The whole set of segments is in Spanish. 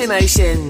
Emotions.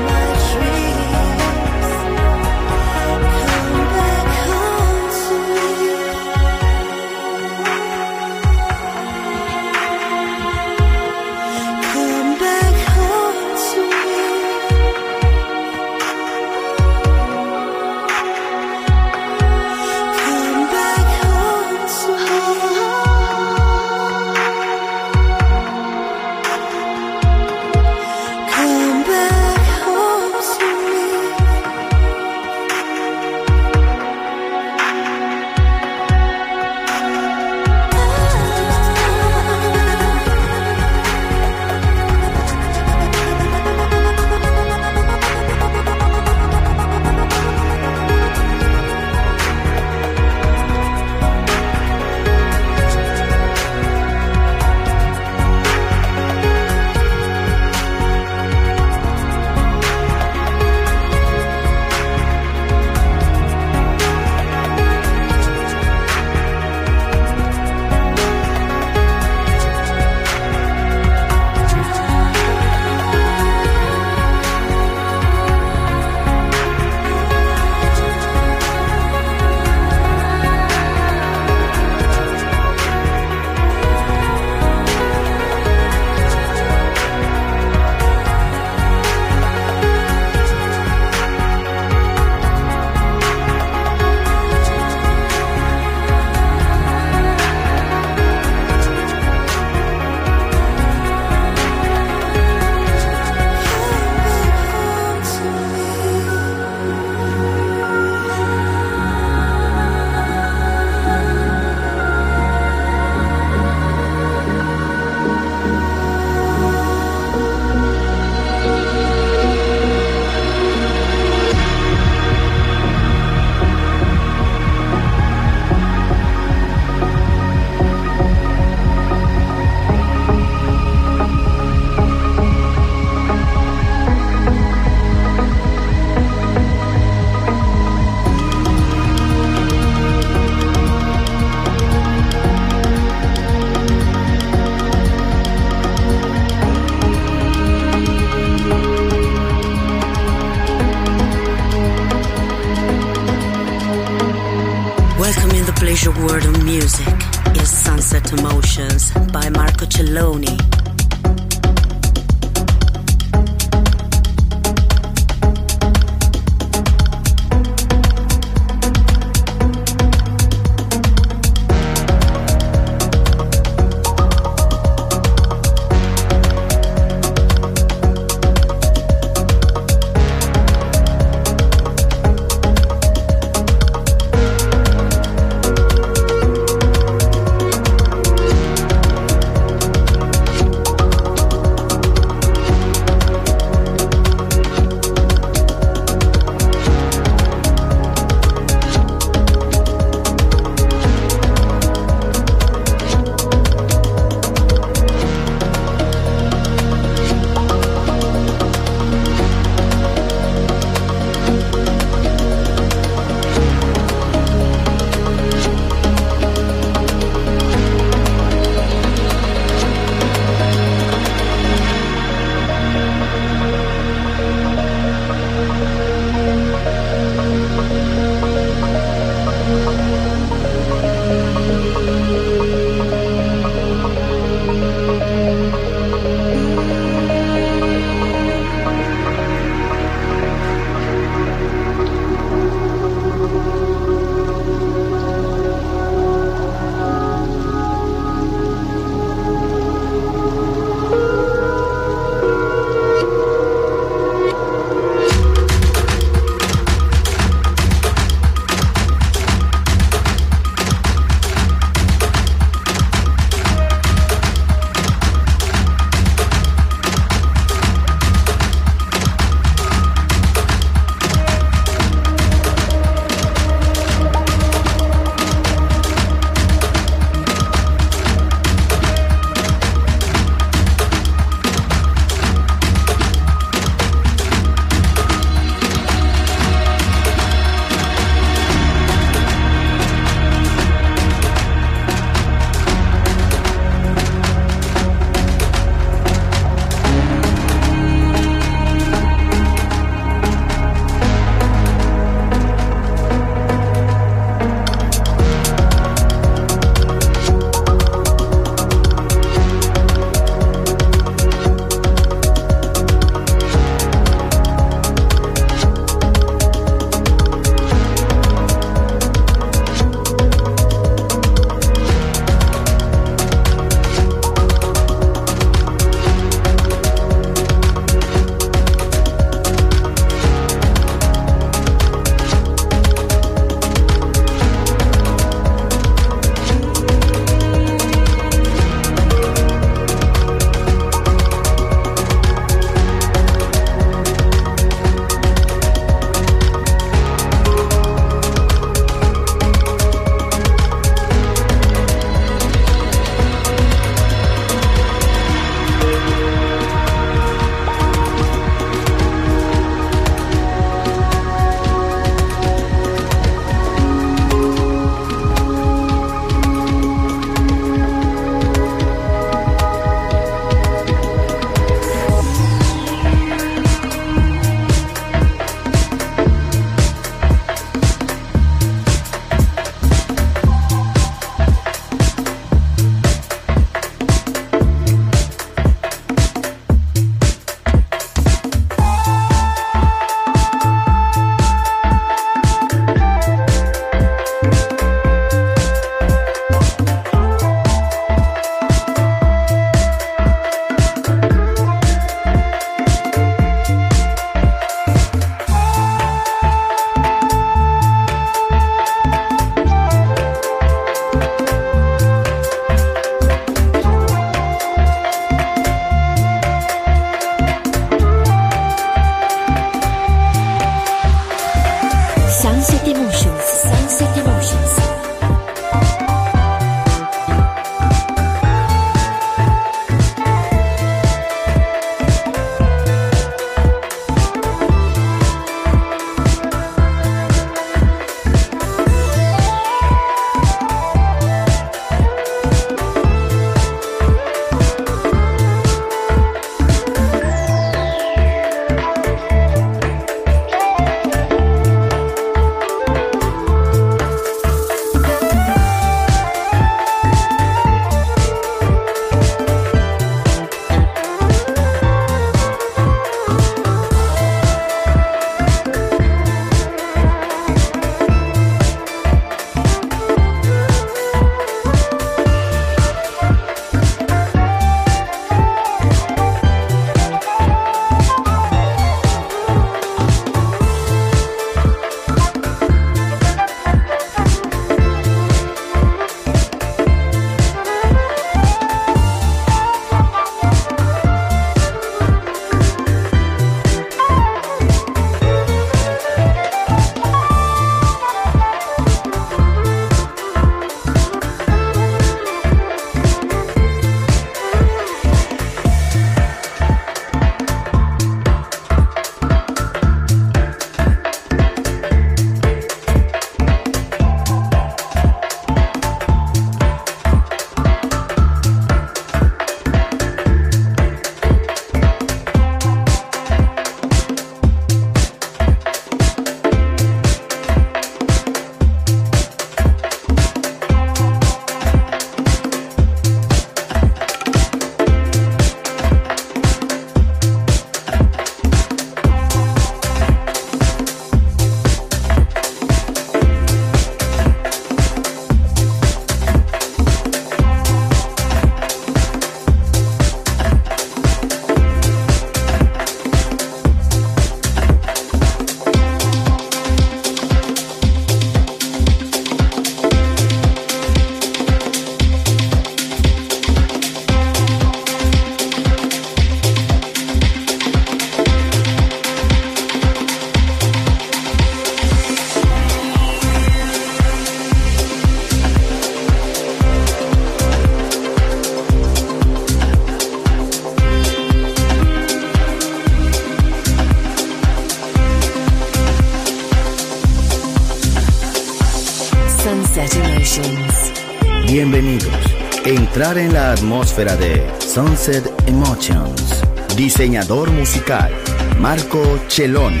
En la atmósfera de Sunset Emotions. Diseñador musical, Marco Celloni,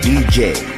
DJ.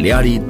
En